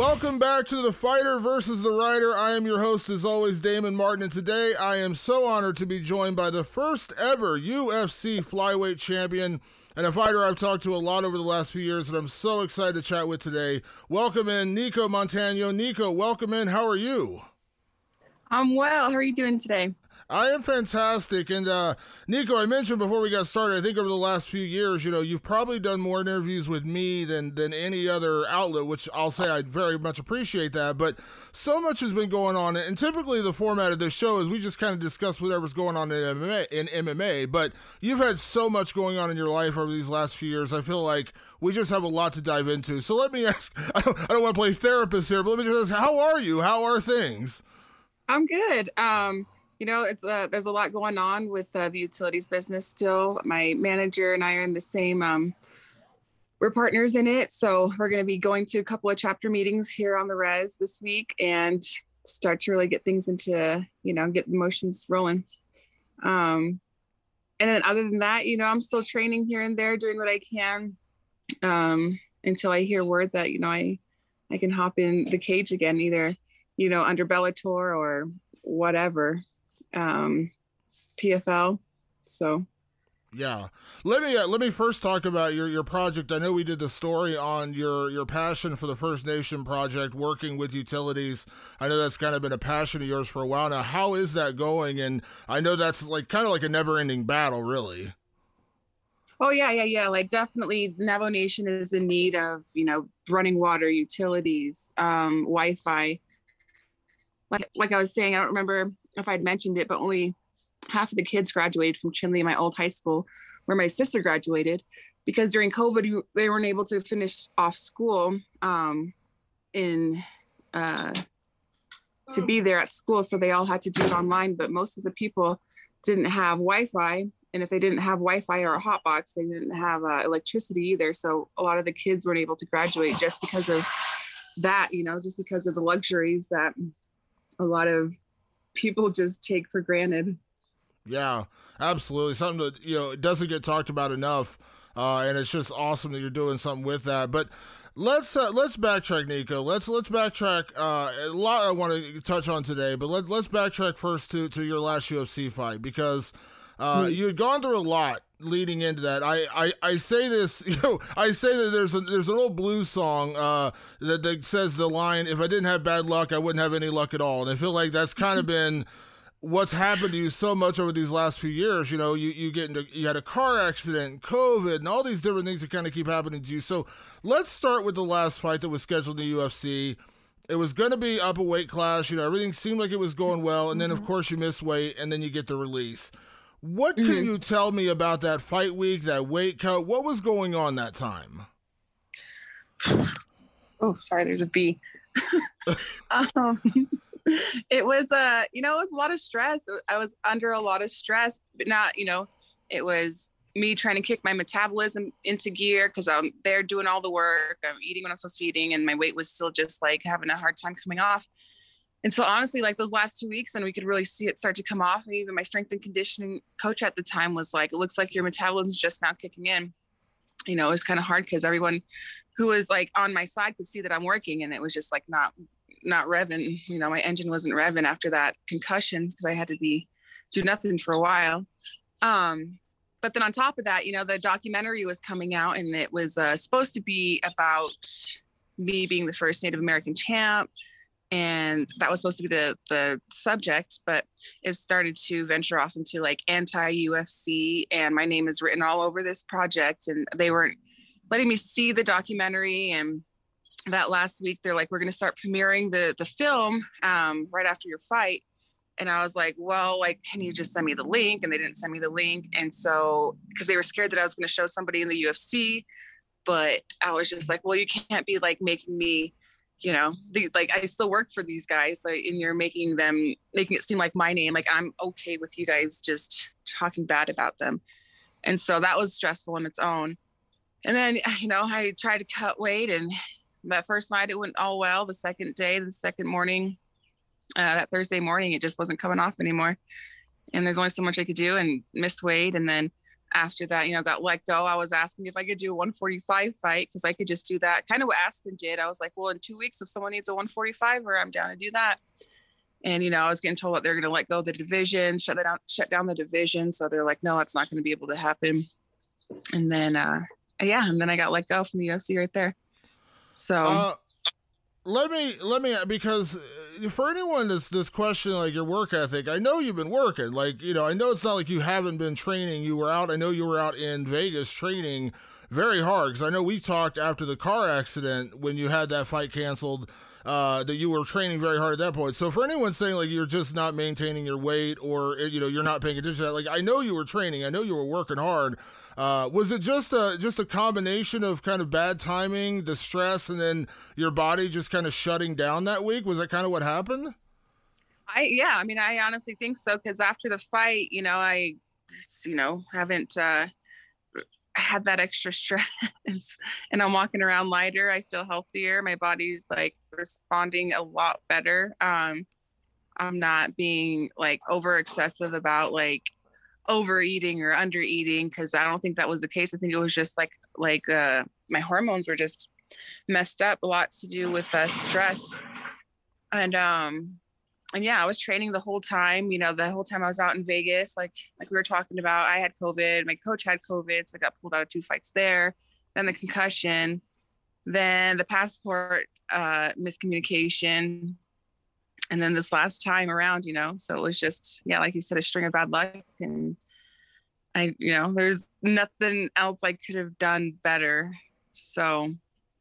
Welcome back to the Fighter versus the Writer. I am your host, as always, Damon Martin, and today I am so honored to be joined by the first ever UFC flyweight champion and a fighter I've talked to a lot over the last few years, and I'm so excited to chat with today. Welcome in, Nicco Montaño. Nicco, welcome in. How are you? I'm well. How are you doing today? I am fantastic. And uh, Nicco, I mentioned before we got started, I think over the last few years, you know, you've probably done more interviews with me than than any other outlet, which I'll say I very much appreciate that. But so much has been going on, and typically the format of this show is we just kind of discuss whatever's going on in MMA. In MMA, but you've had so much going on in your life over these last few years. I feel like we just have a lot to dive into. So let me ask. I don't, I don't want to play therapist here, but let me just ask: How are you? How are things? I'm good. Um, you know, it's uh, there's a lot going on with uh, the utilities business still. My manager and I are in the same. Um, we're partners in it, so we're going to be going to a couple of chapter meetings here on the res this week and start to really get things into you know get the motions rolling. Um, and then other than that, you know, I'm still training here and there, doing what I can um, until I hear word that you know I I can hop in the cage again, either you know under Bellator or whatever um, PFL. So yeah, let me uh, let me first talk about your your project. I know we did the story on your your passion for the First Nation project, working with utilities. I know that's kind of been a passion of yours for a while now. How is that going? And I know that's like kind of like a never ending battle, really. Oh yeah, yeah, yeah. Like definitely, the Navajo Nation is in need of you know running water, utilities, um, Wi-Fi. Like like I was saying, I don't remember if I'd mentioned it, but only half of the kids graduated from Chinle, my old high school, where my sister graduated, because during COVID they weren't able to finish off school um, in uh, to be there at school, so they all had to do it online. But most of the people didn't have Wi-Fi, and if they didn't have Wi-Fi or a hotbox, they didn't have uh, electricity either. So a lot of the kids weren't able to graduate just because of that, you know, just because of the luxuries that a lot of people just take for granted. Yeah, absolutely. Something that you know it doesn't get talked about enough, uh, and it's just awesome that you're doing something with that. But let's uh, let's backtrack, Nicco. Let's let's backtrack. Uh, a lot I want to touch on today, but let let's backtrack first to to your last UFC fight because uh, mm. you had gone through a lot leading into that. I, I, I say this, you know, I say that there's a, there's an old blues song uh, that, that says the line, "If I didn't have bad luck, I wouldn't have any luck at all." And I feel like that's kind of been what's happened to you so much over these last few years. You know, you you get into you had a car accident, COVID, and all these different things that kind of keep happening to you. So let's start with the last fight that was scheduled in the UFC. It was going to be up a weight class. You know, everything seemed like it was going well, and then of mm-hmm. course you miss weight, and then you get the release. What mm-hmm. can you tell me about that fight week, that weight cut? What was going on that time? oh, sorry, there's a bee. um, it was uh, you know, it was a lot of stress. I was under a lot of stress, but not, you know, it was me trying to kick my metabolism into gear because I'm there doing all the work. I'm eating what I'm supposed to be eating, and my weight was still just like having a hard time coming off. And so honestly, like those last two weeks, and we could really see it start to come off. And even my strength and conditioning coach at the time was like, "It looks like your metabolism's just now kicking in." You know, it was kind of hard because everyone who was like on my side could see that I'm working, and it was just like not not revving. You know, my engine wasn't revving after that concussion because I had to be do nothing for a while. Um, but then on top of that, you know, the documentary was coming out, and it was uh, supposed to be about me being the first Native American champ and that was supposed to be the the subject but it started to venture off into like anti ufc and my name is written all over this project and they weren't letting me see the documentary and that last week they're like we're going to start premiering the the film um, right after your fight and i was like well like can you just send me the link? And they didn't send me the link and so because they were scared that i was going to show somebody in the ufc but i was just like well you can't be like making me you know the, like i still work for these guys like, and you're making them making it seem like my name like i'm okay with you guys just talking bad about them. And so that was stressful in its own. And then you know i tried to cut weight and that first night it went all well. The second day the second morning uh, that thursday morning it just wasn't coming off anymore. And there's only so much i could do and missed weight. And then after that, you know, got let go. I was asking if I could do a 145 fight because I could just do that. Kind of what Aspen did. I was like, well, in two weeks, if someone needs a 145 or I'm down to do that. And you know, I was getting told that they're going to let go of the division, shut down, shut down the division. So they're like, no, that's not going to be able to happen. And then, uh, yeah, and then I got let go from the UFC right there. So. Uh, let me let me because uh, for anyone that's this question like your work ethic i know you've been working like you know i know it's not like you haven't been training you were out i know you were out in vegas training very hard because i know we talked after the car accident when you had that fight canceled uh, that you were training very hard at that point. So for anyone saying like you're just not maintaining your weight or you know you're not paying attention to that, like I know you were training, I know you were working hard. Uh, was it just a just a combination of kind of bad timing, the stress, and then your body just kind of shutting down that week? Was that kind of what happened? I yeah, I mean, I honestly think so because after the fight, you know, I you know haven't uh, had that extra stress, and I'm walking around lighter. I feel healthier. My body's like responding a lot better. Um, I'm not being like over excessive about like overeating or undereating because I don't think that was the case. I think it was just like like uh, my hormones were just messed up. A lot to do with uh, stress, and um, and yeah, I was training the whole time. You know, the whole time I was out in Vegas, like like we were talking about. I had COVID. My coach had COVID, so I got pulled out of two fights there. Then the concussion, then the passport uh, miscommunication, and then this last time around you know so it was just yeah like you said a string of bad luck and i you know there's nothing else i could have done better. So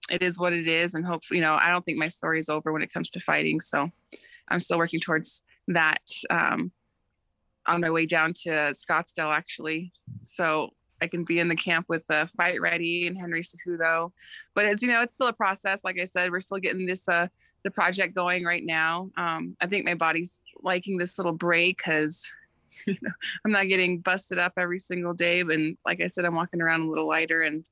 it is what it is and hope you know i don't think my story is over when it comes to fighting. So i'm still working towards that um, on my way down to scottsdale actually. So I can be in the camp with the fight ready and Henry Cejudo. But it's you know it's still a process. Like I said, we're still getting this uh the project going right now. Um, I think my body's liking this little break because you know I'm not getting busted up every single day. And like I said, I'm walking around a little lighter and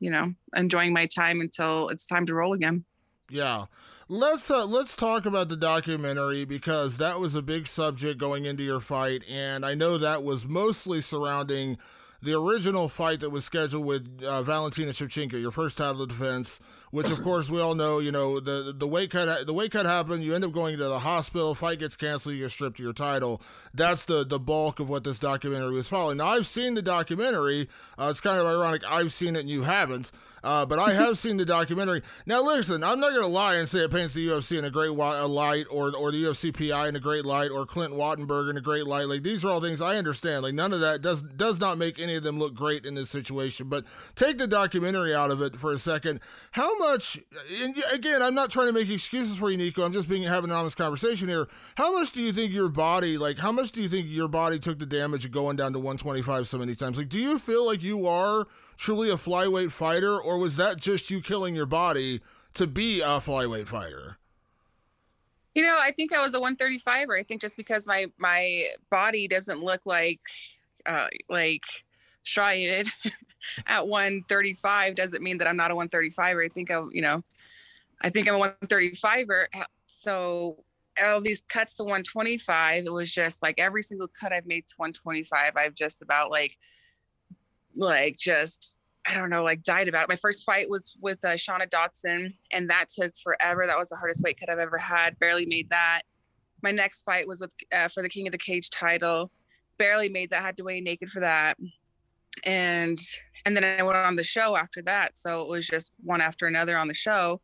you know enjoying my time until it's time to roll again. Yeah. Let's uh, let's talk about the documentary because that was a big subject going into your fight, and I know that was mostly surrounding the original fight that was scheduled with uh, Valentina Shevchenko, your first title defense, which of course we all know, you know, the the weight cut the weight cut happened, you end up going to the hospital, fight gets canceled, you get stripped of your title. That's the the bulk of what this documentary was following. Now I've seen the documentary. Uh, it's kind of ironic I've seen it and you haven't. Uh, but I have seen the documentary. Now, listen, I'm not going to lie and say it paints the UFC in a great a light, or or the UFC PI in a great light, or Clint Wattenberg in a great light. Like these are all things I understand. Like none of that does does not make any of them look great in this situation. But take the documentary out of it for a second. How much? again, I'm not trying to make excuses for you, Nicco. I'm just being having an honest conversation here. How much do you think your body, like, how much do you think your body took the damage of going down to 125 so many times? Like, do you feel like you are truly a flyweight fighter, or was that just you killing your body to be a flyweight fighter? You know, I think I was a 135er. I think just because my my body doesn't look like uh, like striated at 135 doesn't mean that I'm not a 135er. I think I, you know, I think I'm a 135er. So all these cuts to 125, it was just like every single cut I've made to 125, I've just about like, like just I don't know, like died about it. My first fight was with uh, Shauna Dotson, and that took forever. That was the hardest weight cut I've ever had. Barely made that. My next fight was with uh, for the King of the Cage title. Barely made that. Had to weigh naked for that, and and then I went on the show after that. So it was just one after another on the show.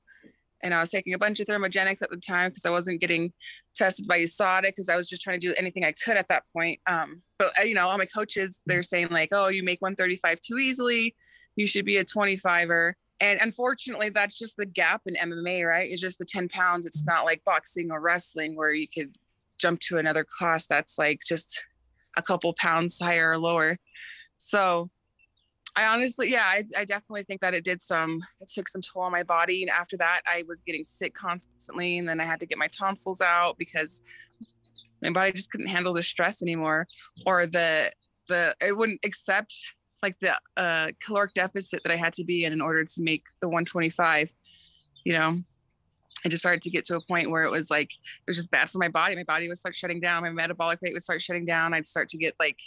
And I was taking a bunch of thermogenics at the time because I wasn't getting tested by USADA because I was just trying to do anything I could at that point. Um, but uh, you know, all my coaches, they're saying like, "Oh, you make 135 too easily you should be a 25er. And unfortunately, that's just the gap in MMA, right? It's just the 10 pounds. It's not like boxing or wrestling where you could jump to another class that's like just a couple pounds higher or lower. So I honestly, yeah, I, I, definitely think that it did some, it took some toll on my body. And after that, I was getting sick constantly. And then I had to get my tonsils out because my body just couldn't handle the stress anymore or the, the, it wouldn't accept like the uh, caloric deficit that I had to be in in order to make the 125. You know, I just started to get to a point where it was like it was just bad for my body. My body would start shutting down. My metabolic rate would start shutting down. I'd start to get like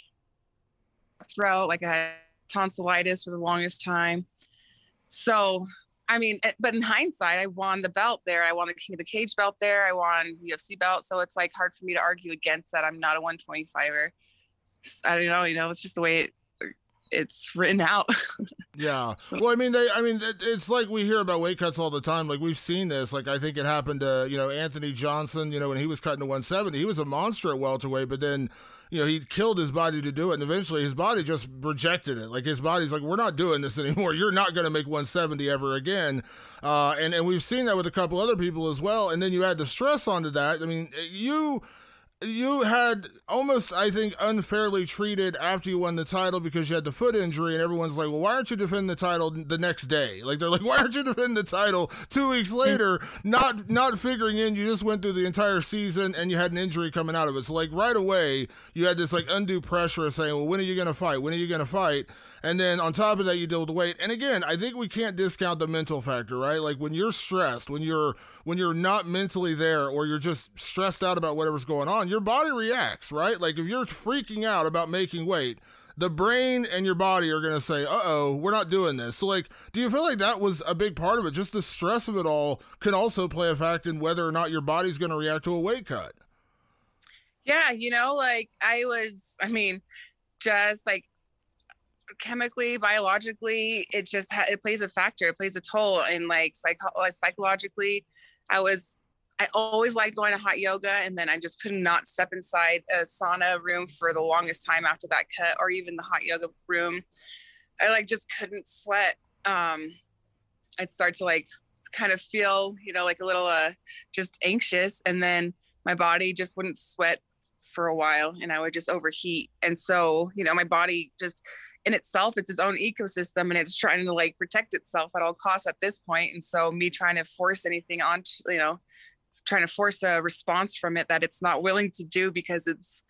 throat, like I had tonsillitis for the longest time. So, I mean, eh, but in hindsight, I won the belt there. I won the King of the Cage belt there. I won the UFC belt. So it's like hard for me to argue against that. I'm not a 125er. I don't know. You know, it's just the way it it's written out. yeah. Well, I mean, they, I mean, it, it's like we hear about weight cuts all the time. Like we've seen this. Like I think it happened to you know Anthony Johnson. You know when he was cutting to 170, he was a monster at welterweight, but then. You know, he killed his body to do it, and eventually his body just rejected it. Like his body's like, "We're not doing this anymore. You're not going to make 170 ever again." Uh, and and we've seen that with a couple other people as well. And then you add the stress onto that. I mean, you you had almost, I think, unfairly treated after you won the title because you had the foot injury, and everyone's like, "Well, why aren't you defending the title the next day?" Like they're like, "Why aren't you defending the title two weeks later?" not not figuring in you just went through the entire season and you had an injury coming out of it. So like right away, you had this like undue pressure of saying, "Well, when are you going to fight? When are you going to fight?" And then on top of that, you deal with the weight. And again, I think we can't discount the mental factor, right? Like when you're stressed, when you're when you're not mentally there, or you're just stressed out about whatever's going on, your body reacts, right? Like if you're freaking out about making weight, the brain and your body are going to say, uh oh, we're not doing this. So, like, do you feel like that was a big part of it? Just the stress of it all can also play a fact in whether or not your body's going to react to a weight cut. Yeah, you know, like I was, I mean, just like chemically, biologically, it just ha- it plays a factor. It plays a toll, and like psycho- psychologically, I was I always liked going to hot yoga, and then I just could not step inside a sauna room for the longest time after that cut, or even the hot yoga room. I like just couldn't sweat. Um, I'd start to like kind of feel, you know, like a little uh, just anxious, and then my body just wouldn't sweat for a while, and I would just overheat. And so, you know, my body just in itself it's its own ecosystem and it's trying to like protect itself at all costs at this point and so me trying to force anything on you know trying to force a response from it that it's not willing to do because it's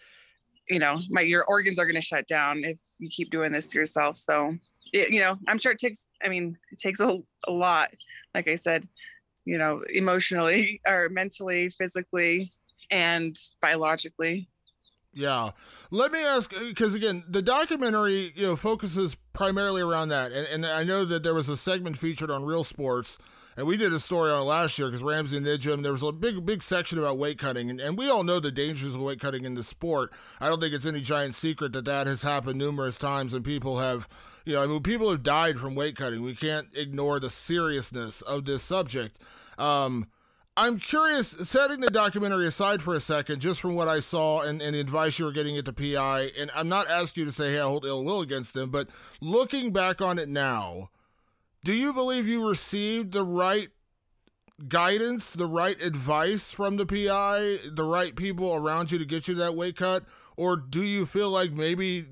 you know my your organs are going to shut down if you keep doing this to yourself so it, you know i'm sure it takes i mean it takes a, a lot like i said you know emotionally or mentally physically and biologically yeah. Let me ask, because again, the documentary, you know, focuses primarily around that. And, and I know that there was a segment featured on Real Sports, and we did a story on it last year because Ramsey and Nijem, there was a big, big section about weight cutting. And, and we all know the dangers of weight cutting in the sport. I don't think it's any giant secret that that has happened numerous times, and people have, you know, I mean, people have died from weight cutting. We can't ignore the seriousness of this subject. Um, I'm curious, setting the documentary aside for a second, just from what I saw and, and the advice you were getting at the PI, and I'm not asking you to say, hey, I hold ill will against them, but looking back on it now, do you believe you received the right guidance, the right advice from the PI, the right people around you to get you that weight cut? Or do you feel like maybe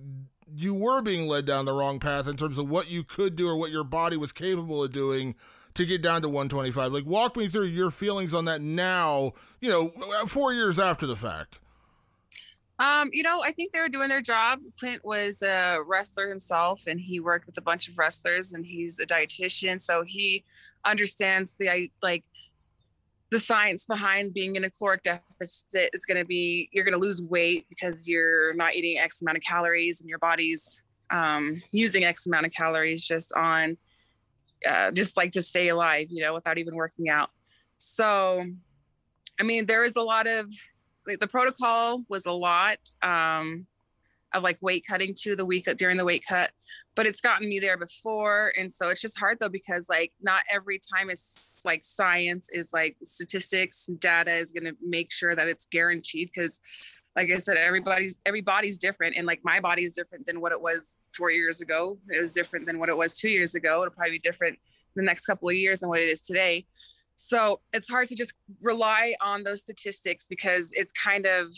you were being led down the wrong path in terms of what you could do or what your body was capable of doing to get down to 125. Like, walk me through your feelings on that now, you know, four years after the fact. Um, you know, I think they were doing their job. Clint was a wrestler himself and he worked with a bunch of wrestlers and he's a dietitian. So he understands the, like, the science behind being in a caloric deficit is going to be you're going to lose weight because you're not eating X amount of calories and your body's um, using X amount of calories just on uh, just like to stay alive, you know, without even working out. So, I mean, there is a lot of like, the protocol was a lot. Um, of like weight cutting to the week during the weight cut, but it's gotten me there before. And so it's just hard though, because like not every time is like science is like statistics data is going to make sure that it's guaranteed. Cause like I said, everybody's, everybody's different. And like my body is different than what it was four years ago. It was different than what it was two years ago. It'll probably be different the next couple of years than what it is today. So it's hard to just rely on those statistics because it's kind of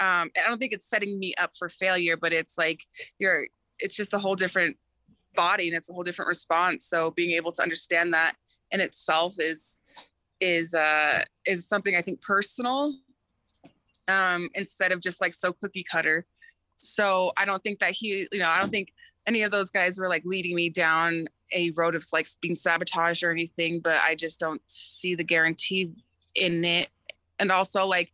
um, I don't think it's setting me up for failure, but it's like you're, it's just a whole different body and it's a whole different response. So being able to understand that in itself is, is, uh, is something I think personal, um, instead of just like so cookie cutter. So I don't think that he, you know, I don't think any of those guys were like leading me down a road of like being sabotaged or anything, but I just don't see the guarantee in it and also like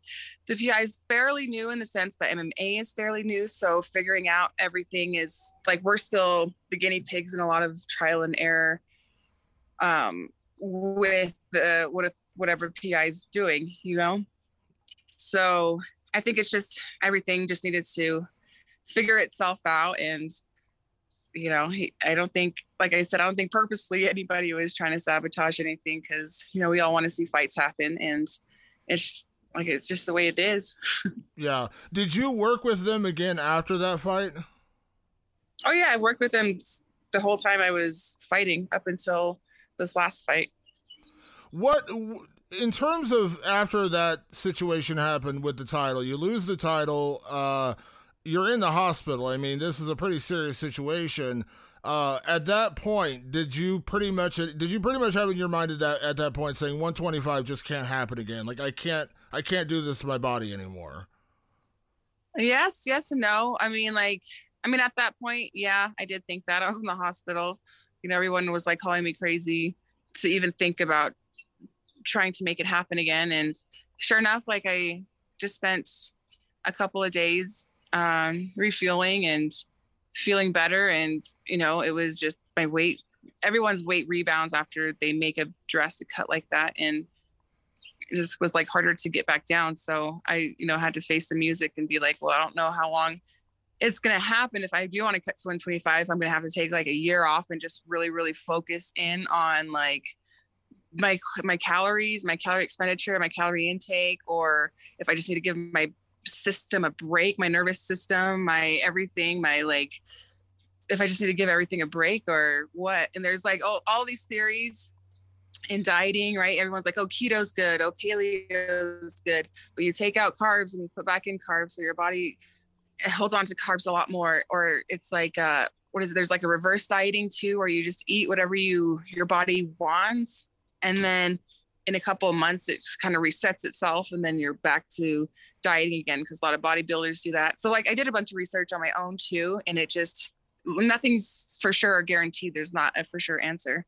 the PI is fairly new in the sense that MMA is fairly new. So figuring out everything is like we're still the guinea pigs in a lot of trial and error um, with the what if whatever PI is doing, you know. So I think it's just everything just needed to figure itself out and you know he, i don't think like i said i don't think purposely anybody was trying to sabotage anything because you know we all want to see fights happen and it's like it's just the way it is. yeah. Did you work with them again after that fight? Oh yeah, I worked with them the whole time I was fighting up until this last fight. What in terms of after that situation happened with the title, you lose the title, uh you're in the hospital. I mean, this is a pretty serious situation uh, at that point, did you pretty much did you pretty much have in your mind at that at that point saying 125 just can't happen again? Like I can't I can't do this to my body anymore. Yes, yes and no. I mean, like I mean, at that point, yeah, I did think that. I was in the hospital. You know, everyone was like calling me crazy to even think about trying to make it happen again. And sure enough, like I just spent a couple of days um, refueling and feeling better. And you know it was just my weight everyone's weight rebounds after they make a drastic cut like that. And it just was like harder to get back down. So i you know had to face the music and be like well i don't know how long it's going to happen. If i do want to cut to 125 i'm going to have to take like a year off and just really really focus in on like my my calories my calorie expenditure my calorie intake or if i just need to give my system a break, my nervous system, my everything, my like if I just need to give everything a break or what. And there's like oh, all these theories in dieting, right? Everyone's like, oh, keto's good, oh, paleo's good. But you take out carbs and you put back in carbs, so your body holds on to carbs a lot more. Or it's like uh what is it? There's like a reverse dieting too, where you just eat whatever you your body wants. And then in a couple of months it kind of resets itself and then you're back to dieting again because a lot of bodybuilders do that. So like i did a bunch of research on my own too and it just nothing's for sure or guaranteed. There's not a for sure answer.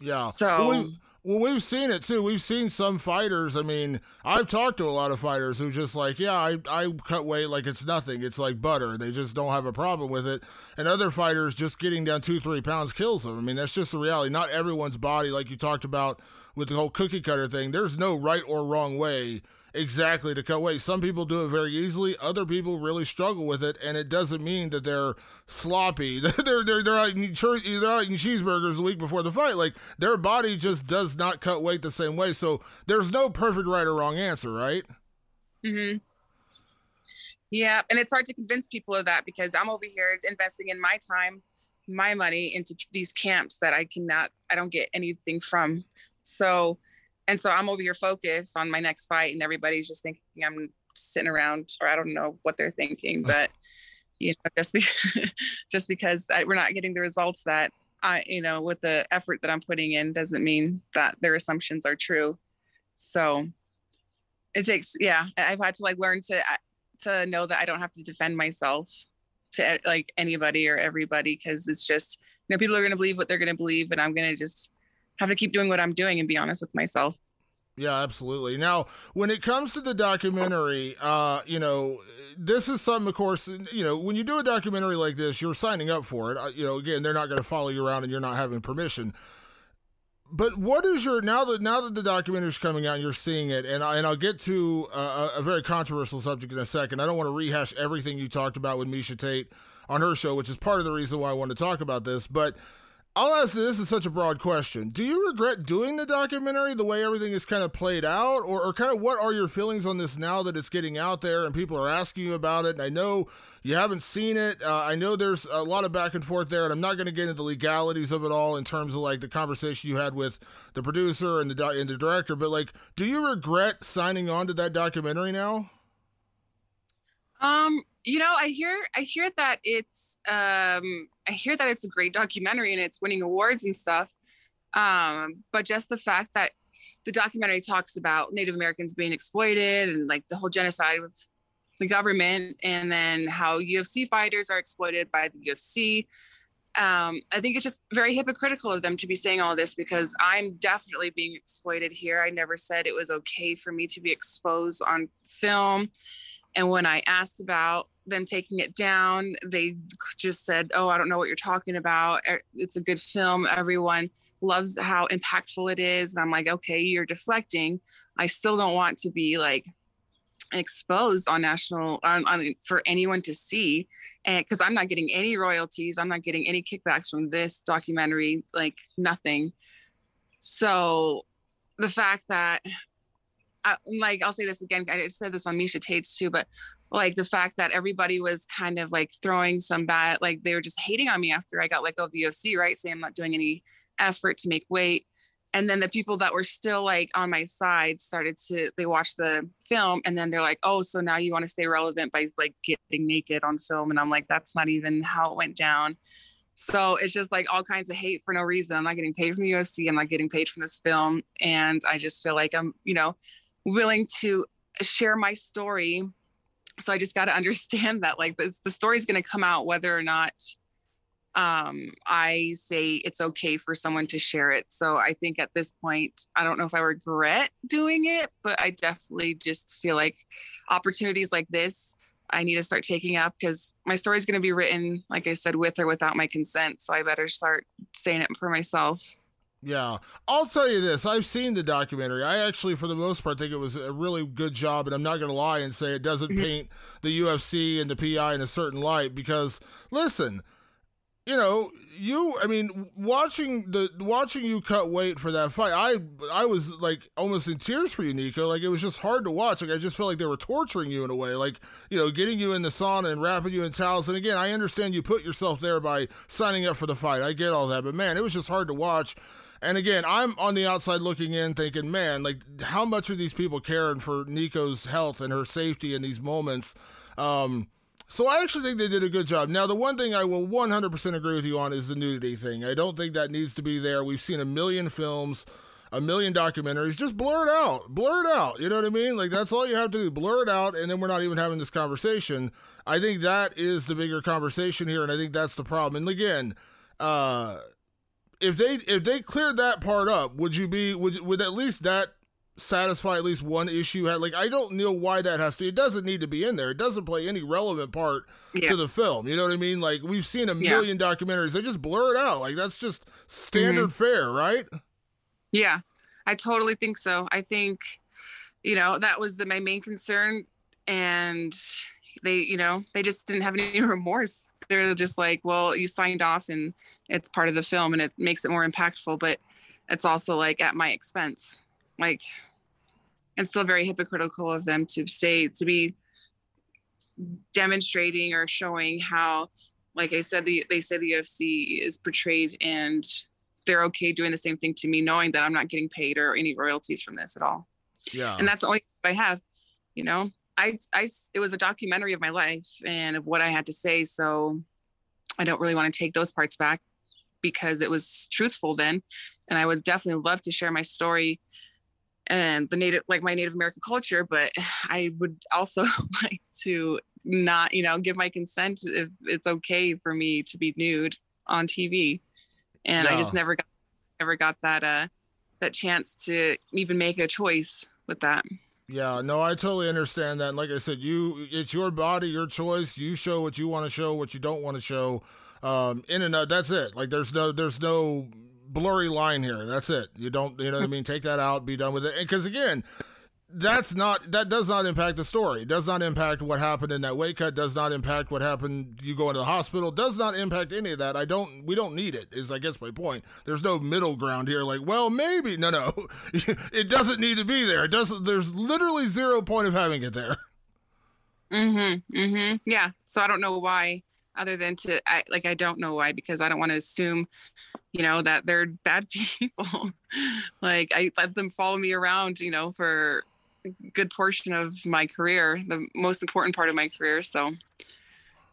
Yeah. So well, we, well we've seen it too. We've seen some fighters i mean i've talked to a lot of fighters who just like yeah i, I cut weight like it's nothing. It's like butter. They just don't have a problem with it. And other fighters just getting down two three pounds kills them. I mean that's just the reality. Not everyone's body like you talked about with the whole cookie cutter thing. There's no right or wrong way exactly to cut weight. Some people do it very easily. Other people really struggle with it, and it doesn't mean that they're sloppy. they're they're they're eating, they're eating cheeseburgers the week before the fight. Like their body just does not cut weight the same way. So there's no perfect right or wrong answer, right? Hmm. Yeah, and it's hard to convince people of that because I'm over here investing in my time, my money into these camps that I cannot, I don't get anything from. So, and so I'm over here focused on my next fight, and everybody's just thinking I'm sitting around, or I don't know what they're thinking, but you know, just because just because I, we're not getting the results that I, you know, with the effort that I'm putting in, doesn't mean that their assumptions are true. So, it takes, yeah, I've had to like learn to to know that I don't have to defend myself to like anybody or everybody because it's just you know people are going to believe what they're going to believe and i'm going to just have to keep doing what I'm doing and be honest with myself. Yeah, absolutely. Now, when it comes to the documentary, uh, you know, this is something, of course, you know, when you do a documentary like this, you're signing up for it. Uh, you know, again, they're not going to follow you around and you're not having permission. But what is your now that now that the documentary is coming out and you're seeing it, and I, and I'll get to a, a very controversial subject in a second. I don't want to rehash everything you talked about with Miesha Tate on her show, which is part of the reason why I want to talk about this. But I'll ask this, is such a broad question. Do you regret doing the documentary the way everything is kind of played out? Or, or kind of what are your feelings on this now that it's getting out there and people are asking you about it? And I know you haven't seen it. Uh, I know there's a lot of back and forth there, and I'm not going to get into the legalities of it all in terms of like the conversation you had with the producer and the, and the director. But like, do you regret signing on to that documentary now? Um, you know, I hear I hear that it's um I hear that it's a great documentary and it's winning awards and stuff. Um, but just the fact that the documentary talks about Native Americans being exploited and like the whole genocide with the government, and then how UFC fighters are exploited by the UFC. Um, I think it's just very hypocritical of them to be saying all this because I'm definitely being exploited here. I never said it was okay for me to be exposed on film. And when I asked about them taking it down, they just said, Oh, I don't know what you're talking about. Er, it's a good film. Everyone loves how impactful it is. And I'm like, Okay, you're deflecting. I still don't want to be like exposed on national on, on for anyone to see and because i'm not getting any royalties i'm not getting any kickbacks from this documentary like nothing so the fact that I, like I'll say this again. I said this on Miesha Tate's too, but like the fact that everybody was kind of like throwing some bad, like they were just hating on me after I got let go of the UFC, right? Saying I'm not doing any effort to make weight. And then the people that were still like on my side started to they watched the film and then they're like, oh, so now you want to stay relevant by like getting naked on film. And I'm like, that's not even how it went down. So it's just like all kinds of hate for no reason. I'm not getting paid from the UFC. I'm not getting paid from this film. And I just feel like I'm, you know, willing to share my story. So i just got to understand that like this the story is going to come out whether or not um i say it's okay for someone to share it. So i think at this point i don't know if i regret doing it but i definitely just feel like opportunities like this i need to start taking up because my story is going to be written like i said with or without my consent. So i better start saying it for myself yeah, I'll tell you this. I've seen the documentary. I actually, for the most part, think it was a really good job, and I'm not going to lie and say it doesn't mm-hmm. paint the UFC and the PI in a certain light because, listen, you know, you. I mean, watching the watching you cut weight for that fight, I I was like almost in tears for you, Nicco. Like it was just hard to watch. Like I just felt like they were torturing you in a way. Like you know, getting you in the sauna and wrapping you in towels. And again, I understand you put yourself there by signing up for the fight. I get all that, but man, it was just hard to watch and again, I'm on the outside looking in, thinking, man, like how much are these people caring for Nicco's health and her safety in these moments? Um, so I actually think they did a good job. Now, the one thing I will 100% agree with you on is the nudity thing. I don't think that needs to be there. We've seen a million films, a million documentaries. Just blur it out. Blur it out. You know what I mean? Like that's all you have to do. Blur it out, and then we're not even having this conversation. I think that is the bigger conversation here, and I think that's the problem. And again, uh, if they if they cleared that part up, would you be would would at least that satisfy at least one issue? Like I don't know why that has to. be. It doesn't need to be in there. It doesn't play any relevant part yeah. to the film. You know what I mean? Like we've seen a million yeah. documentaries. They just blur it out. Like that's just standard mm-hmm. fare, right? Yeah, I totally think so. I think you know that was the my main concern, and they you know they just didn't have any remorse they're just like well you signed off and it's part of the film and it makes it more impactful but it's also like at my expense. Like it's still very hypocritical of them to say to be demonstrating or showing how like i said the, they say the ufc is portrayed and they're okay doing the same thing to me knowing that i'm not getting paid or any royalties from this at all. Yeah. And that's the only i have you know? I, I, it was a documentary of my life and of what I had to say. So I don't really want to take those parts back because it was truthful then. And I would definitely love to share my story and the native, like my Native American culture, but I would also like to not, you know, give my consent if it's okay for me to be nude on TV. And I just never got, never got that, uh, that chance to even make a choice with that. Yeah, no, I totally understand that. And like I said, you it's your body, your choice. You show what you want to show, what you don't want to show. Um, in and out. That's it. Like there's no there's no blurry line here. That's it. You don't you know what I mean? Take that out, be done with it. Because again, that's not that does not impact the story. It does not impact what happened in that weight cut. Does not impact what happened. You go into the hospital. Does not impact any of that. I don't. We don't need it. Is I guess my point. There's no middle ground here. Like, well, maybe no, no. it doesn't need to be there. It doesn't. There's literally zero point of having it there. Mm-hmm. Mm-hmm. Yeah. So I don't know why, other than to I like I don't know why because I don't want to assume, you know, that they're bad people. like I let them follow me around, you know, for a good portion of my career, the most important part of my career. So,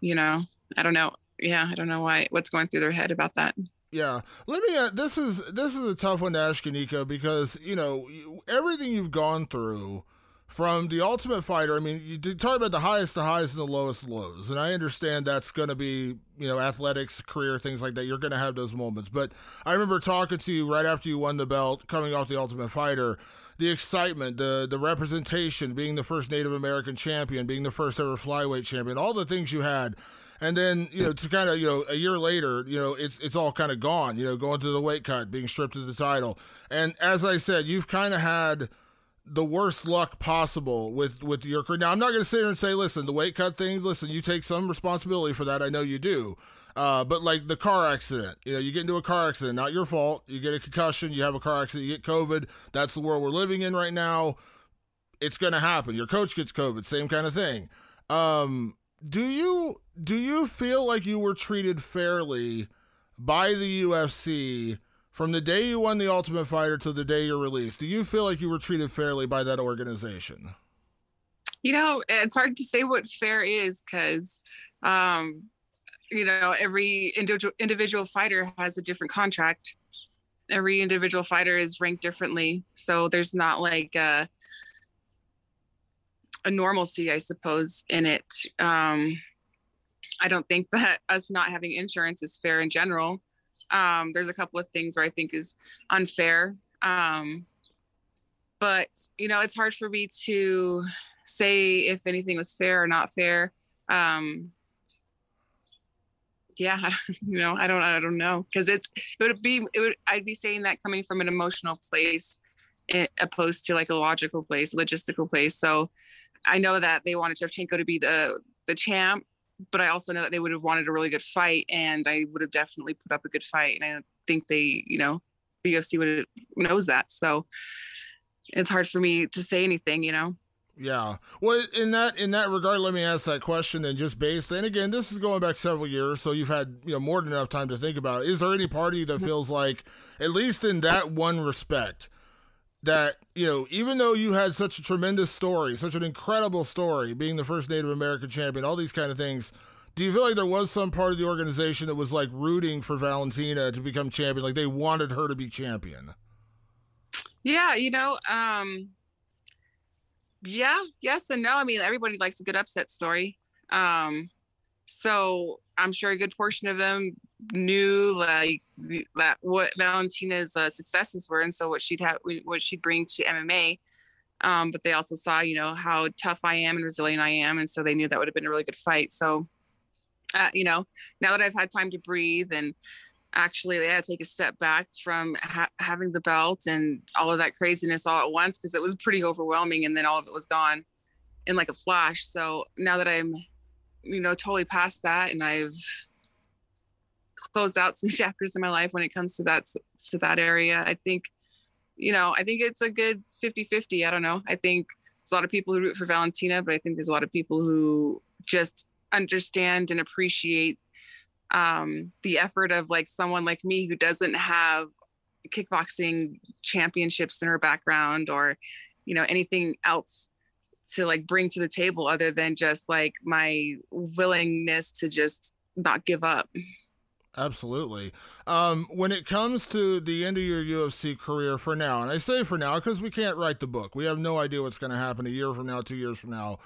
you know, I don't know. Yeah, I don't know why what's going through their head about that. Yeah, let me. Uh, this is this is a tough one to ask Nicco because you know everything you've gone through from the Ultimate Fighter. I mean, you talk about the highest, the highs, and the lowest lows, and I understand that's going to be you know athletics, career, things like that. You're going to have those moments, but I remember talking to you right after you won the belt, coming off the Ultimate Fighter the excitement, the the representation, being the first Native American champion, being the first ever flyweight champion, all the things you had. And then, you know, to kind of, you know, a year later, you know, it's it's all kind of gone, you know, going to the weight cut, being stripped of the title. And as I said, you've kind of had the worst luck possible with with your career. Now, I'm not going to sit here and say, listen, the weight cut thing, listen, you take some responsibility for that. I know you do. Uh, but like the car accident, you know, you get into a car accident, not your fault. You get a concussion, you have a car accident, you get COVID. That's the world we're living in right now. It's going to happen. Your coach gets COVID, same kind of thing. Um, do you do you feel like you were treated fairly by the UFC from the day you won the Ultimate Fighter to the day you're released? Do you feel like you were treated fairly by that organization? You know, it's hard to say what fair is because um, you know every individual individual fighter has a different contract every individual fighter is ranked differently so there's not like a, a normalcy i suppose in it um, i don't think that us not having insurance is fair in general um, there's a couple of things where i think is unfair. Um, but you know it's hard for me to say if anything was fair or not fair. Um, yeah you know i don't i don't know. Because it's it would be it would i'd be saying that coming from an emotional place eh, opposed to like a logical place logistical place. So i know that they wanted Shevchenko to be the the champ but i also know that they would have wanted a really good fight and i would have definitely put up a good fight and i think they you know the ufc would knows that so it's hard for me to say anything you know yeah. Well, in that in that regard, let me ask that question and just based. And again, this is going back several years, so you've had you know more than enough time to think about. It. Is there any party that feels like, at least in that one respect, that you know, even though you had such a tremendous story, such an incredible story, being the first Native American champion, all these kind of things. Do you feel like there was some part of the organization that was like rooting for Valentina to become champion, like they wanted her to be champion? Yeah, you know, um, yeah yes and no i mean everybody likes a good upset story um so i'm sure a good portion of them knew like that what valentina's uh, successes were and so what she'd have what she'd bring to mma um, but they also saw you know how tough i am and resilient i am and so they knew that would have been a really good fight. So uh, you know now that i've had time to breathe and actually to take a step back from ha- having the belt and all of that craziness all at once because it was pretty overwhelming and then all of it was gone in like a flash. So now that i'm you know totally past that and i've closed out some chapters in my life when it comes to that to that area. I think you know i think it's a good 50 50 i don't know. I think there's a lot of people who root for valentina but i think there's a lot of people who just understand and appreciate um, the effort of like someone like me who doesn't have kickboxing championships in her background or you know anything else to like bring to the table other than just like my willingness to just not give up. Absolutely. Um, when it comes to the end of your ufc career for now and i say for now because we can't write the book. We have no idea what's going to happen a year from now two years from now.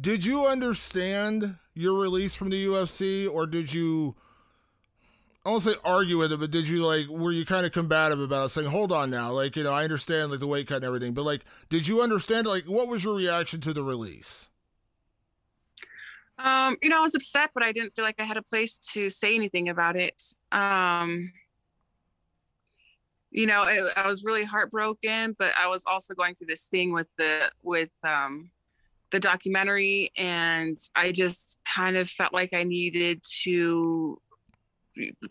Did you understand your release from the UFC, or did you? I won't say argue with it, but did you like were you kind of combative about it, saying, "Hold on now, like you know, I understand like the weight cut and everything, but like, did you understand like what was your reaction to the release?" Um, you know, I was upset, but I didn't feel like I had a place to say anything about it. Um, you know, it, I was really heartbroken, but I was also going through this thing with the with um, the documentary, and I just kind of felt like I needed to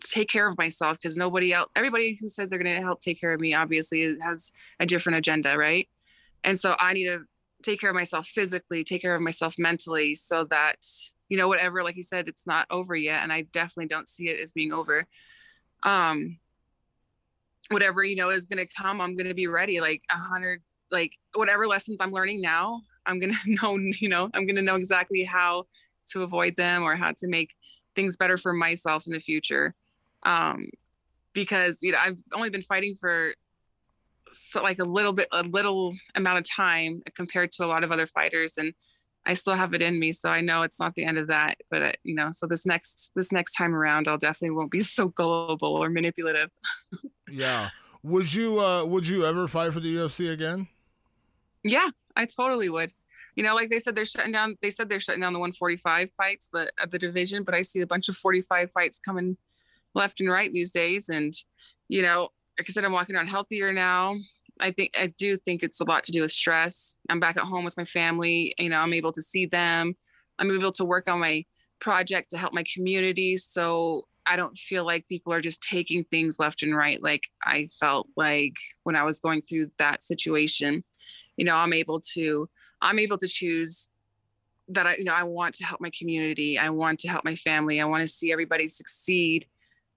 take care of myself because nobody else everybody who says they're going to help take care of me obviously has a different agenda right? And so i need to take care of myself physically take care of myself mentally so that you know whatever like you said it's not over yet and i definitely don't see it as being over. Um whatever you know is going to come i'm going to be ready like a hundred like whatever lessons i'm learning now i'm going to know you know i'm going to know exactly how to avoid them or how to make things better for myself in the future. Um, because you know I've only been fighting for so like a little bit, a little amount of time compared to a lot of other fighters, and I still have it in me. So I know it's not the end of that. But uh, you know, so this next this next time around, I'll definitely won't be so gullible or manipulative. yeah. Would you uh would you ever fight for the UFC again? Yeah, I totally would you know, like they said, they're shutting down. They said they're shutting down the 145 fights, but at the division. But I see a bunch of 45 fights coming left and right these days. And you know, like I said, I'm walking around healthier now. I think I do think it's a lot to do with stress. I'm back at home with my family. You know, I'm able to see them. I'm able to work on my project to help my community. So I don't feel like people are just taking things left and right like I felt like when I was going through that situation. You know, I'm able to I'm able to choose that I, you know, I want to help my community. I want to help my family. I want to see everybody succeed.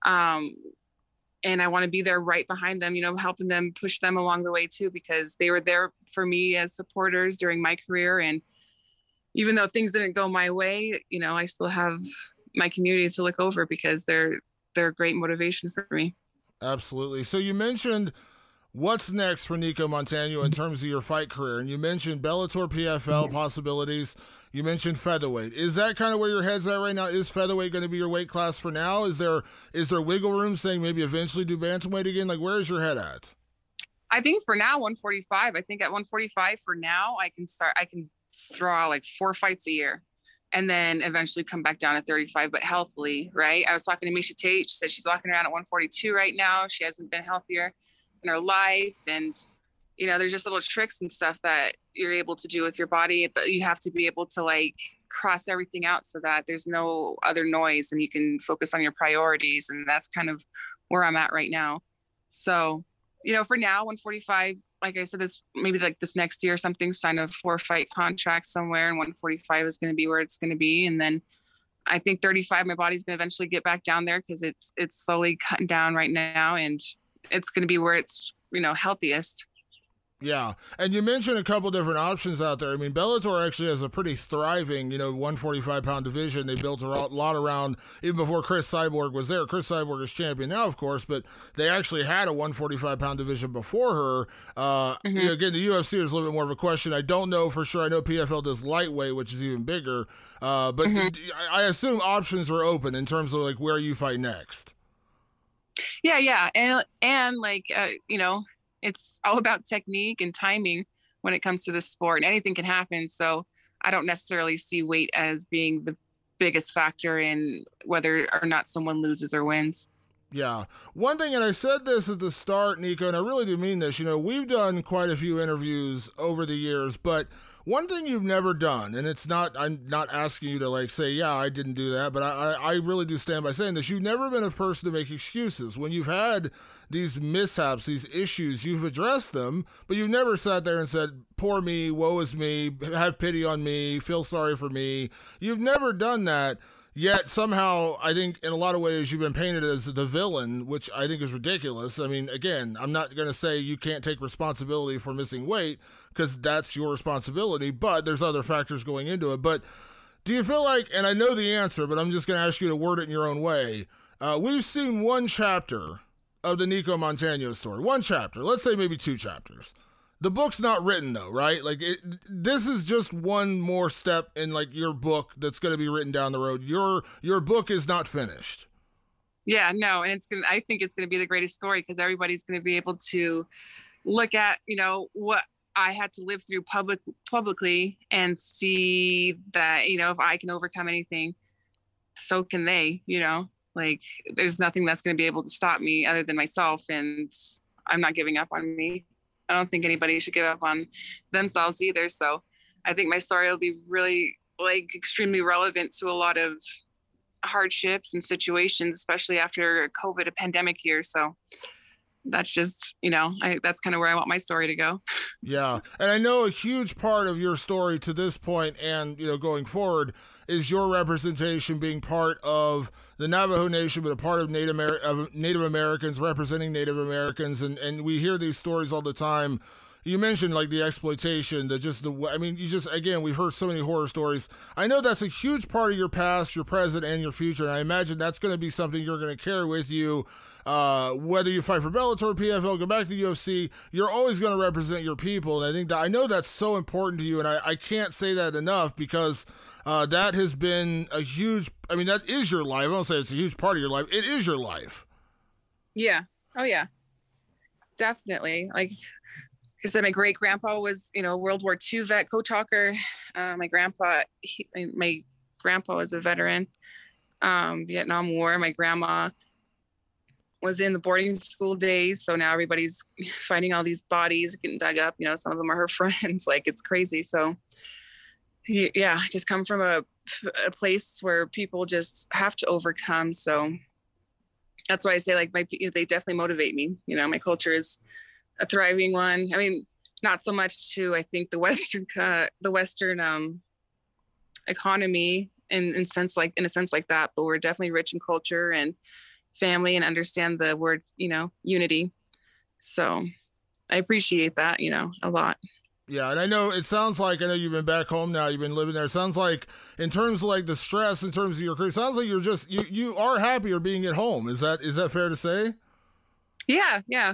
Um, and I want to be there right behind them, you know, helping them push them along the way too, because they were there for me as supporters during my career. And even though things didn't go my way, you know, I still have my community to look over because they're, they're a great motivation for me. Absolutely. So you mentioned what's next for Nicco Montaño in terms of your fight career? And you mentioned Bellator PFL mm-hmm. possibilities. You mentioned featherweight. Is that kind of where your head's at right now? Is featherweight going to be your weight class for now? Is there is there wiggle room saying maybe eventually do bantamweight again? Like where is your head at? I think for now 145. I think at 145 for now I can start I can throw out like four fights a year and then eventually come back down to 35 but healthily, right? I was talking to Miesha Tate. She said she's walking around at 142 right now. She hasn't been healthier in our life. And you know there's just little tricks and stuff that you're able to do with your body but you have to be able to like cross everything out so that there's no other noise and you can focus on your priorities. And that's kind of where i'm at right now. So you know for now 145 like i said this maybe like this next year something sign a four fight contract somewhere and 145 is going to be where it's going to be. And then i think 35 my body's going to eventually get back down there because it's it's slowly cutting down right now. And it's going to be where it's you know healthiest. Yeah, and you mentioned a couple different options out there. I mean, Bellator actually has a pretty thriving, you know, 145 pound division. They built a lot around even before Cris Cyborg was there. Cris Cyborg is champion now, of course, but they actually had a 145 pound division before her. Uh, mm-hmm. you know, again, the UFC is a little bit more of a question. I don't know for sure. I know PFL does lightweight, which is even bigger. Uh, but mm-hmm. I assume options are open in terms of like where you fight next yeah yeah and and like uh, you know it's all about technique and timing when it comes to the sport and anything can happen so i don't necessarily see weight as being the biggest factor in whether or not someone loses or wins yeah. One thing, and I said this at the start, Nicco, and I really do mean this. You know, we've done quite a few interviews over the years, but one thing you've never done, and it's not, I'm not asking you to like say, yeah, I didn't do that, but I, I really do stand by saying this. You've never been a person to make excuses. When you've had these mishaps, these issues, you've addressed them, but you've never sat there and said, poor me, woe is me, have pity on me, feel sorry for me. You've never done that. Yet somehow, I think in a lot of ways you've been painted as the villain, which I think is ridiculous. I mean, again, I'm not going to say you can't take responsibility for missing weight because that's your responsibility, but there's other factors going into it. But do you feel like, and I know the answer, but I'm just going to ask you to word it in your own way. Uh, we've seen one chapter of the Nicco Montaño story, one chapter, let's say maybe two chapters the book's not written though, right? Like it, this is just one more step in like your book that's going to be written down the road. Your your book is not finished. Yeah, no, and it's gonna. I think it's gonna be the greatest story because everybody's gonna be able to look at you know what I had to live through public publicly and see that you know if I can overcome anything, so can they. You know, like there's nothing that's to be able to stop me other than myself, and I'm not giving up on me. I don't think anybody should give up on themselves either. So I think my story will be really like extremely relevant to a lot of hardships and situations, especially after COVID, a pandemic year. So that's just you know I, that's kind of where i want my story to go yeah and i know a huge part of your story to this point and you know going forward is your representation being part of the Navajo Nation, but a part of Native, Amer- of Native Americans representing Native Americans, and and we hear these stories all the time. You mentioned like the exploitation, the just the I mean, you just again we've heard so many horror stories. I know that's a huge part of your past, your present, and your future, and I imagine that's going to be something you're going to carry with you. Uh, whether you fight for Bellator, PFL, go back to the UFC, you're always going to represent your people, and I think that I know that's so important to you, and I, I can't say that enough because uh, that has been a huge. I mean, that is your life. I don't say it's a huge part of your life. It is your life. Yeah. Oh yeah. Definitely. Like, because my great grandpa was, you know, World War II vet, code talker. Uh, my grandpa, he, my grandpa was a veteran, um, Vietnam War. My grandma was in the boarding school days. So now everybody's finding all these bodies getting dug up. You know, some of them are her friends. like it's crazy. So yeah, just come from a, a place where people just have to overcome. So that's why I say like my they definitely motivate me. You know, my culture is a thriving one. I mean, not so much to I think the Western uh, the Western um, economy in in sense like in a sense like that, but we're definitely rich in culture and family and understand the word you know unity. So I appreciate that you know a lot. Yeah, and I know it sounds like I know you've been back home now. You've been living there. It sounds like in terms of like the stress, in terms of your career, sounds like you're just you you are happier being at home. Is that is that fair to say? Yeah, yeah.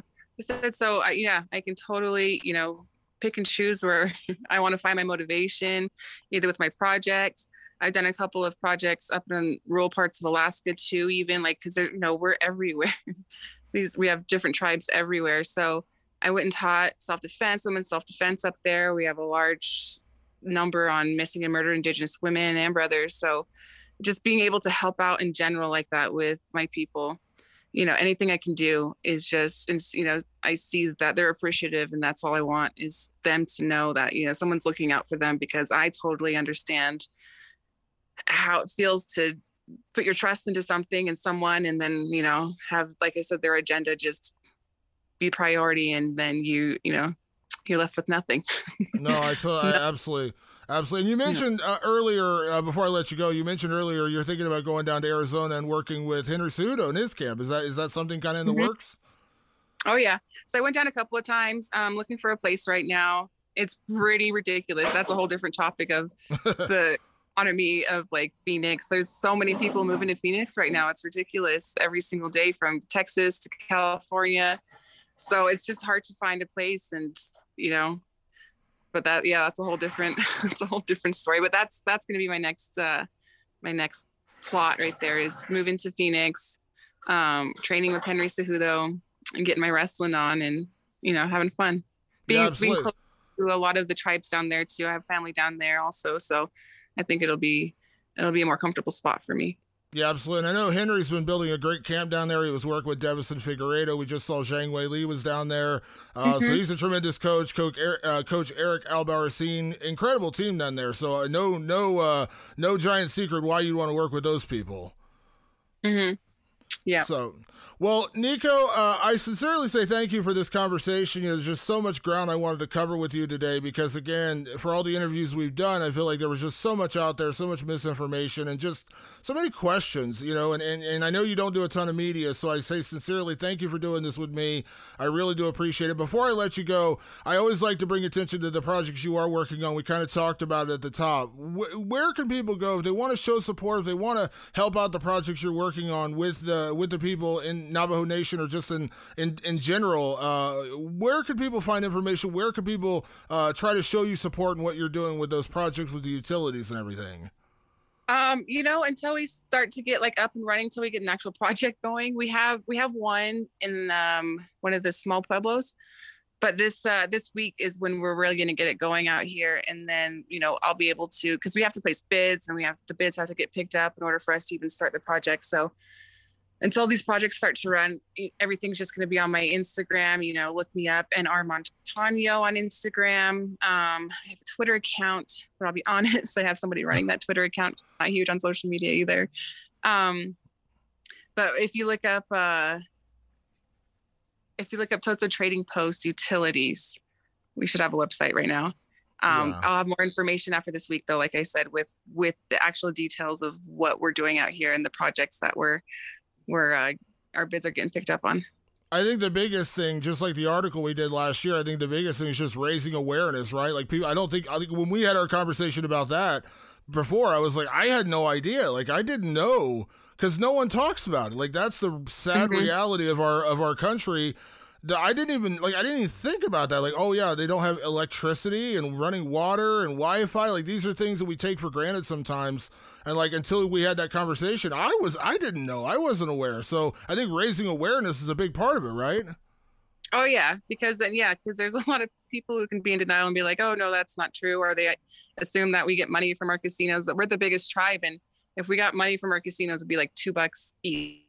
So I, yeah, I can totally you know pick and choose where I want to find my motivation, either with my project. I've done a couple of projects up in rural parts of Alaska too, even like because you know we're everywhere. These we have different tribes everywhere, so I went and taught self defense, women's self defense up there. We have a large number on missing and murdered Indigenous women and brothers. So just being able to help out in general like that with my people, you know, anything I can do is just, and you know, I see that they're appreciative and that's all I want is them to know that, you know, someone's looking out for them because I totally understand how it feels to put your trust into something and someone and then, you know, have, like I said, their agenda just be priority and then you you know you're left with nothing. No i totally no. absolutely absolutely. And you mentioned uh, earlier uh, before i let you go you mentioned earlier you're thinking about going down to arizona and working with henry cejudo in his camp. Is that is that something kind of in the mm-hmm. works? Oh yeah. So i went down a couple of times. I'm looking for a place right now. It's pretty ridiculous. That's a whole different topic of the economy of like Phoenix. There's so many people moving to Phoenix right now. It's ridiculous every single day from Texas to California so it's just hard to find a place and you know but that yeah that's a whole different it's a whole different story but that's that's going to be my next uh my next plot right there is moving to phoenix um training with henry cejudo and getting my wrestling on and you know having fun. Being, yeah, being close to a lot of the tribes down there too. I have family down there also so i think it'll be it'll be a more comfortable spot for me yeah, absolutely. And I know Henry's been building a great camp down there. He was working with Deiveson Figueiredo. We just saw Zhang Weili was down there. Uh, mm-hmm. So he's a tremendous coach. Coach, uh, coach Eric Albarracin, incredible team down there. So uh, no, no, uh, no giant secret why you'd want to work with those people. Mm-hmm. Yeah. So well, Nicco, uh, I sincerely say thank you for this conversation. You know, there's just so much ground I wanted to cover with you today because, again, for all the interviews we've done, I feel like there was just so much out there, so much misinformation, and just so many questions, you know. And, and, and I know you don't do a ton of media, so I say sincerely thank you for doing this with me. I really do appreciate it. Before I let you go, I always like to bring attention to the projects you are working on. We kind of talked about it at the top. where can people go if they want to show support, if they want to help out the projects you're working on with the with the people in Navajo Nation or just in in in general, uh, where could people find information? Where could people uh, try to show you support and what you're doing with those projects with the utilities and everything? Um, you know, until we start to get like up and running, until we get an actual project going, we have we have one in um one of the small pueblos, but this uh this week is when we're really going to get it going out here, and then you know I'll be able to because we have to place bids and we have the bids have to get picked up in order for us to even start the project. So until these projects start to run, everything's just going to be on my Instagram. You know, look me up and Armand Tanyo on Instagram. Um, I have a Twitter account, but I'll be honest, I have somebody running that Twitter account. Not huge on social media either. Um, but if you look up, uh, if you look up Toto Trading Post Utilities, we should have a website right now. Um, yeah. I'll have more information after this week, though. Like I said, with with the actual details of what we're doing out here and the projects that we're where uh, our bids are getting picked up on. I think the biggest thing, just like the article we did last year, I think the biggest thing is just raising awareness, right? Like people, I don't think, I think when we had our conversation about that before, I was like, I had no idea. Like I didn't know because no one talks about it. Like that's the sad mm-hmm. reality of our of our country. I didn't even like I didn't even think about that. Like, oh yeah, they don't have electricity and running water and Wi-Fi. Like these are things that we take for granted sometimes and like until we had that conversation i was i didn't know. I wasn't aware. So i think raising awareness is a big part of it right? Oh yeah. Because then yeah because there's a lot of people who can be in denial and be like oh no that's not true or they assume that we get money from our casinos but we're the biggest tribe and if we got money from our casinos it'd be like two bucks each.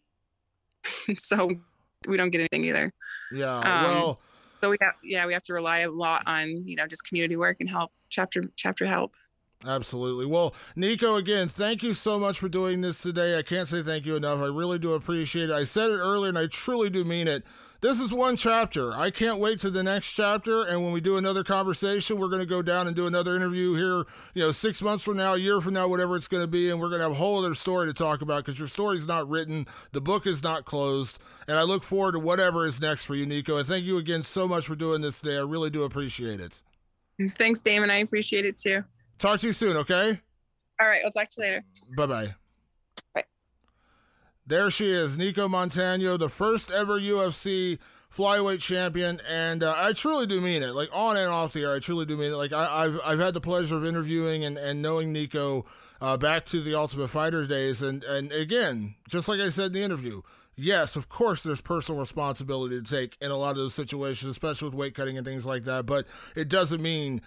So we don't get anything either. Yeah um, well so we have yeah we have to rely a lot on you know just community work and help chapter chapter help Absolutely. Well, Nicco, again, thank you so much for doing this today. I can't say thank you enough. I really do appreciate it. I said it earlier, and I truly do mean it. This is one chapter. I can't wait to the next chapter. And when we do another conversation, we're going to go down and do another interview here, you know, six months from now, a year from now, whatever it's going to be. And we're going to have a whole other story to talk about because your story's not written. The book is not closed. And I look forward to whatever is next for you, Nicco. And thank you again so much for doing this today. I really do appreciate it. Thanks, Damon. I appreciate it too. Talk to you soon, okay? All right, we'll talk to you later. Bye-bye. Bye. There she is, Nicco Montaño, the first ever UFC flyweight champion, and uh, I truly do mean it. Like on and off the air, I truly do mean it. Like I, have I've had the pleasure of interviewing and, and knowing Nicco uh, back to the Ultimate Fighter days, and and again, just like I said in the interview, yes, of course, there's personal responsibility to take in a lot of those situations, especially with weight cutting and things like that. But it doesn't mean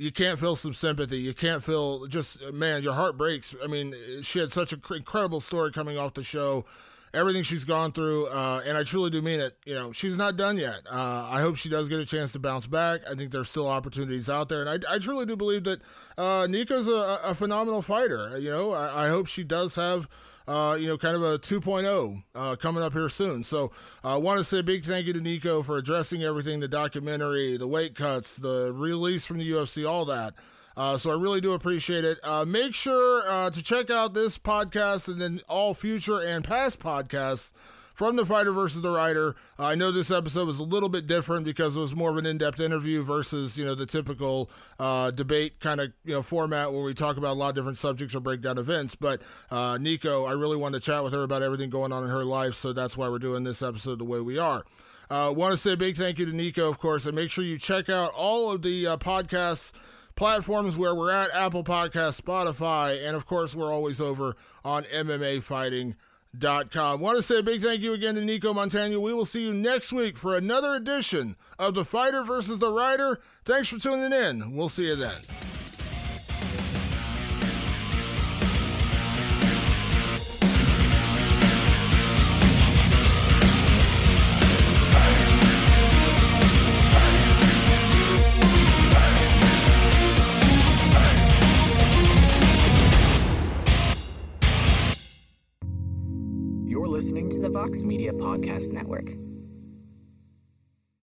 you can't feel some sympathy. You can't feel just man, your heart breaks. I mean, she had such an incredible story coming off the show, everything she's gone through, uh, and I truly do mean it. You know, she's not done yet. Uh, I hope she does get a chance to bounce back. I think there's still opportunities out there, and I, I truly do believe that uh, Nicco's a, a phenomenal fighter. You know, I, I hope she does have uh, you know, kind of a 2.0 uh, coming up here soon. So I uh, want to say a big thank you to Nicco for addressing everything the documentary, the weight cuts, the release from the UFC, all that. Uh, so I really do appreciate it. Uh, make sure uh, to check out this podcast and then all future and past podcasts from the fighter versus the writer. Uh, I know this episode was a little bit different because it was more of an in-depth interview versus you know the typical uh, debate kind of you know format where we talk about a lot of different subjects or break down events. But uh, Nicco, I really wanted to chat with her about everything going on in her life, so that's why we're doing this episode the way we are. Uh, Want to say a big thank you to Nicco, of course, and make sure you check out all of the uh, podcasts platforms where we're at Apple Podcast, Spotify, and of course, we're always over on MMA Fighting com. Want to say a big thank you again to Nicco Montaño. We will see you next week for another edition of The Fighter versus the Writer. Thanks for tuning in. We'll see you then. Listening to the Vox Media Podcast Network.